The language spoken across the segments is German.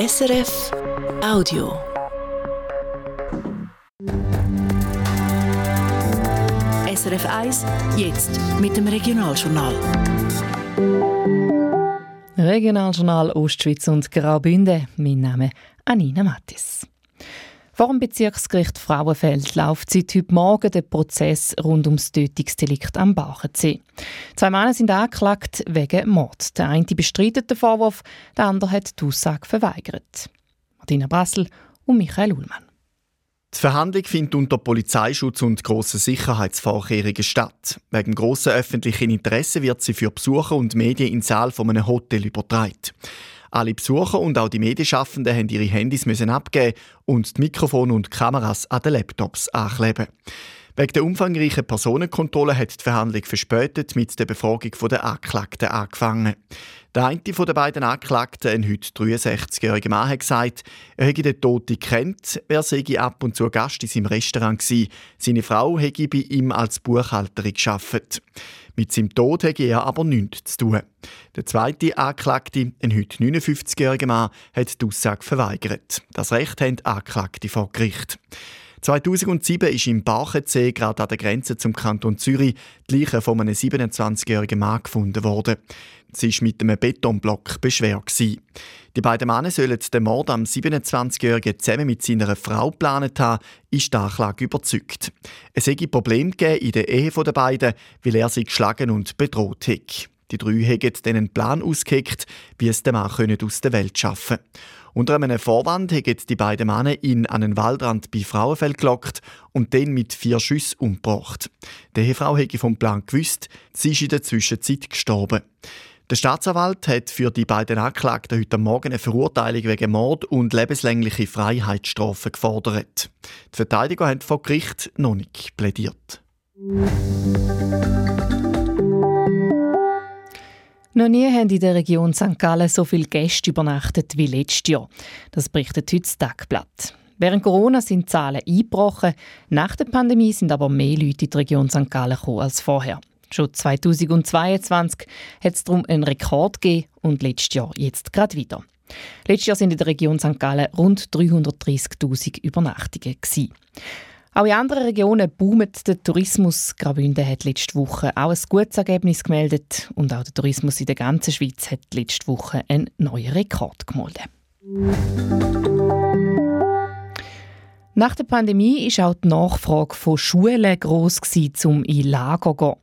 SRF Audio. SRF 1, jetzt mit dem Regionaljournal. Regionaljournal Ostschweiz und Graubünden. Mein Name Anina Mattis. Vor dem Bezirksgericht Frauenfeld läuft seit heute Morgen der Prozess rund ums Tötungsdelikt am Bachensee. Zwei Männer sind angeklagt wegen Mord. Der eine bestreitet den Vorwurf, der andere hat die Aussage verweigert. Martina Brassel und Michael Ullmann. Die Verhandlung findet unter Polizeischutz und grossen Sicherheitsvorkehrungen statt. Wegen grossen öffentlichen Interesse wird sie für Besucher und Medien in den Saal von einem Hotel übertragen. Alle Besucher und auch die Medienschaffenden haben ihre Handys müssen abgeben und die Mikrofone und Kameras an den Laptops ankleben. Wegen der umfangreichen Personenkontrolle hat die Verhandlung verspätet mit der Befragung der Anklagten angefangen. Der eine der beiden Anklagten, ein heute 63-jähriger Mann, hat gesagt, er hätte den Toten kennt, er sei ab und zu Gast in seinem Restaurant gewesen. Seine Frau hätte bei ihm als Buchhalterin gearbeitet. Mit seinem Tod hätte er aber nichts zu tun. Der zweite Anklagte, ein heute 59-jähriger Mann, hat die Aussage verweigert. Das Recht haben Anklagte vor Gericht. 2007 ist im Bachensee, gerade an der Grenze zum Kanton Zürich, die Leiche von einem 27-jährigen Mann gefunden worden. Sie war mit einem Betonblock beschwert. Die beiden Männer sollen den Mord am 27-Jährigen zusammen mit seiner Frau geplant haben, ist die Anklage überzeugt. Es hätte Probleme in der Ehe der beiden, weil er sie geschlagen und bedroht hat. Die drei haben dann einen Plan ausgeheckt, wie es der Mann aus der Welt schaffen können. Unter einem Vorwand haben die beiden Männer ihn an einen Waldrand bei Frauenfeld gelockt und den mit vier Schüssen umgebracht. Die Ehefrau hätte vom Plan gewusst, sie ist in der Zwischenzeit gestorben. Der Staatsanwalt hat für die beiden Anklagten heute Morgen eine Verurteilung wegen Mord und lebenslängliche Freiheitsstrafe gefordert. Die Verteidiger haben vor Gericht noch nicht plädiert. Noch nie haben in der Region St. Gallen so viele Gäste übernachtet wie letztes Jahr. Das berichtet heute das Tagblatt. Während Corona sind die Zahlen eingebrochen. Nach der Pandemie sind aber mehr Leute in die Region St. Gallen gekommen als vorher. Schon 2022 hat es darum einen Rekord gegeben und letztes Jahr jetzt gerade wieder. Letztes Jahr sind in der Region St. Gallen rund 330.000 Übernachtungen. Gewesen. Auch in anderen Regionen boomt der Tourismus. Graubünden hat letzte Woche auch ein gutes Ergebnis gemeldet und auch der Tourismus in der ganzen Schweiz hat letzte Woche einen neuen Rekord gemeldet. Nach der Pandemie ist auch die Nachfrage von Schulen gross um in Lager zu gehen.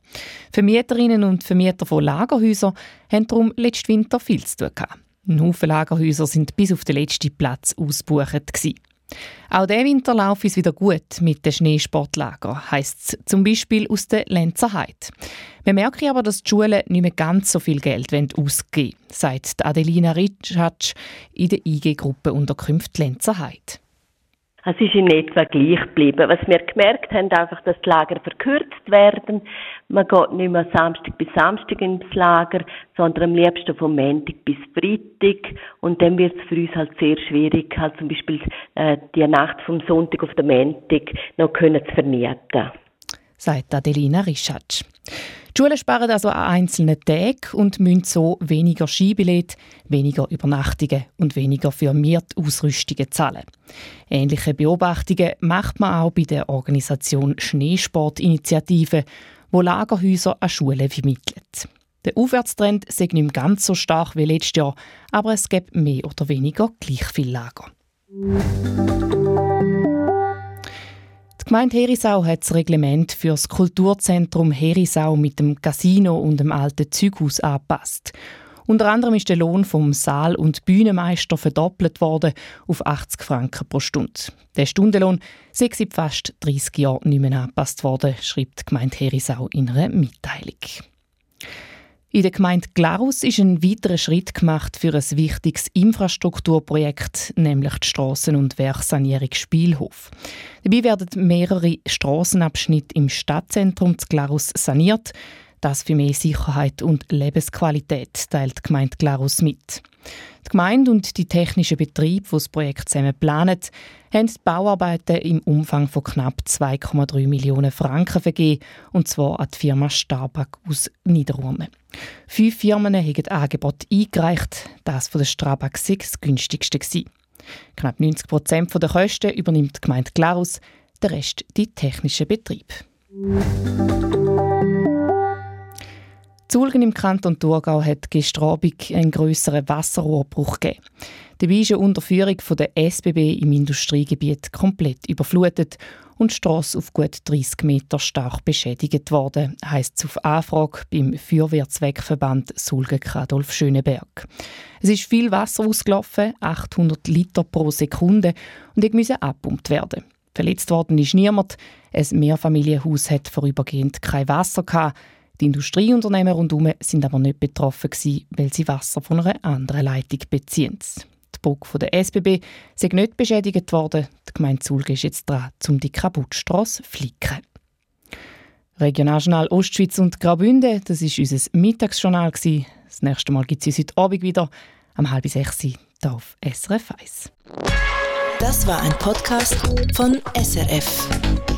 Vermieterinnen und Vermieter von Lagerhäusern haben darum letzten Winter viel zu tun. Ein Haufen Lagerhäuser sind bis auf den letzten Platz ausgebucht. Auch der Winterlauf ist wieder gut mit den Schneesportlager, heisst es zum Beispiel aus der Lenzer Heide. Wir merken aber, dass die Schulen nicht mehr ganz so viel Geld ausgeben wollen, sagt Adelina Ritschatsch in der IG-Gruppe Unterkünfte Lenzer Heide. Es ist in etwa gleich geblieben. Was wir gemerkt haben, einfach, dass die Lager verkürzt werden. Man geht nicht mehr Samstag bis Samstag ins Lager, sondern am liebsten vom Montag bis Freitag. Und dann wird es für uns halt sehr schwierig, halt zum Beispiel äh, die Nacht vom Sonntag auf den Montag noch können zu vermieten. Sagt Adelina Rischatsch. Schulen sparen also an einzelnen Tagen und müssen so weniger Skibillett, weniger Übernachtungen und weniger für Mietausrüstungen zahlen. Ähnliche Beobachtungen macht man auch bei der Organisation Schneesportinitiative, wo Lagerhäuser an Schulen vermittelt. Der Aufwärtstrend ist nicht mehr ganz so stark wie letztes Jahr, aber es gibt mehr oder weniger gleich viele Lager. Gemeinde Herisau hat das Reglement für das Kulturzentrum Herisau mit dem Casino und dem alten Zeughaus angepasst. Unter anderem ist der Lohn vom Saal- und Bühnenmeister verdoppelt worden auf 80 Franken pro Stunde. Der Stundenlohn sei seit fast 30 Jahren nicht mehr angepasst worden, schreibt die Gemeinde Herisau in einer Mitteilung. In der Gemeinde Glarus ist ein weiterer Schritt gemacht für ein wichtiges Infrastrukturprojekt, nämlich die Strassen- und Werksanierung Spielhof. Dabei werden mehrere Strassenabschnitte im Stadtzentrum Glarus saniert. Das für mehr Sicherheit und Lebensqualität, teilt die Gemeinde Glarus mit. Die Gemeinde und die technischen Betriebe, die das Projekt zusammen planen, haben die Bauarbeiten im Umfang von knapp 2,3 Millionen Franken vergeben, und zwar an die Firma Stabak aus Niederurne. Fünf Firmen haben das Angebot eingereicht, das von der Strabag sei das günstigste gewesen. Knapp 90 Prozent der Kosten übernimmt die Gemeinde Glarus, der Rest die technische Betrieb. Zulgen im Kanton Thurgau hat gestern Abend einen grösseren Wasserrohrbruch gegeben. Dabei ist eine Unterführung der SBB im Industriegebiet komplett überflutet und die Strasse auf gut 30 Meter stark beschädigt worden, heisst es auf Anfrage beim Feuerwehrzweckverband Sulgen-Kadolf Schöneberg. Es ist viel Wasser ausgelaufen, 800 Liter pro Sekunde, und musste abpumpt werden. Verletzt worden ist niemand. Ein Mehrfamilienhaus hat vorübergehend kein Wasser gehabt. Die Industrieunternehmen rundherum sind aber nicht betroffen, gewesen, weil sie Wasser von einer anderen Leitung beziehen. Die Brücke der SBB ist nicht beschädigt worden. Die Gemeinde Sulge ist jetzt dran, um die Kaputtstrasse zu flicken. Regionaljournal Ostschweiz und Graubünden, das war unser Mittagsjournal. Das nächste Mal gibt es uns heute Abend wieder, um halb sechs hier auf SRF 1. Das war ein Podcast von SRF.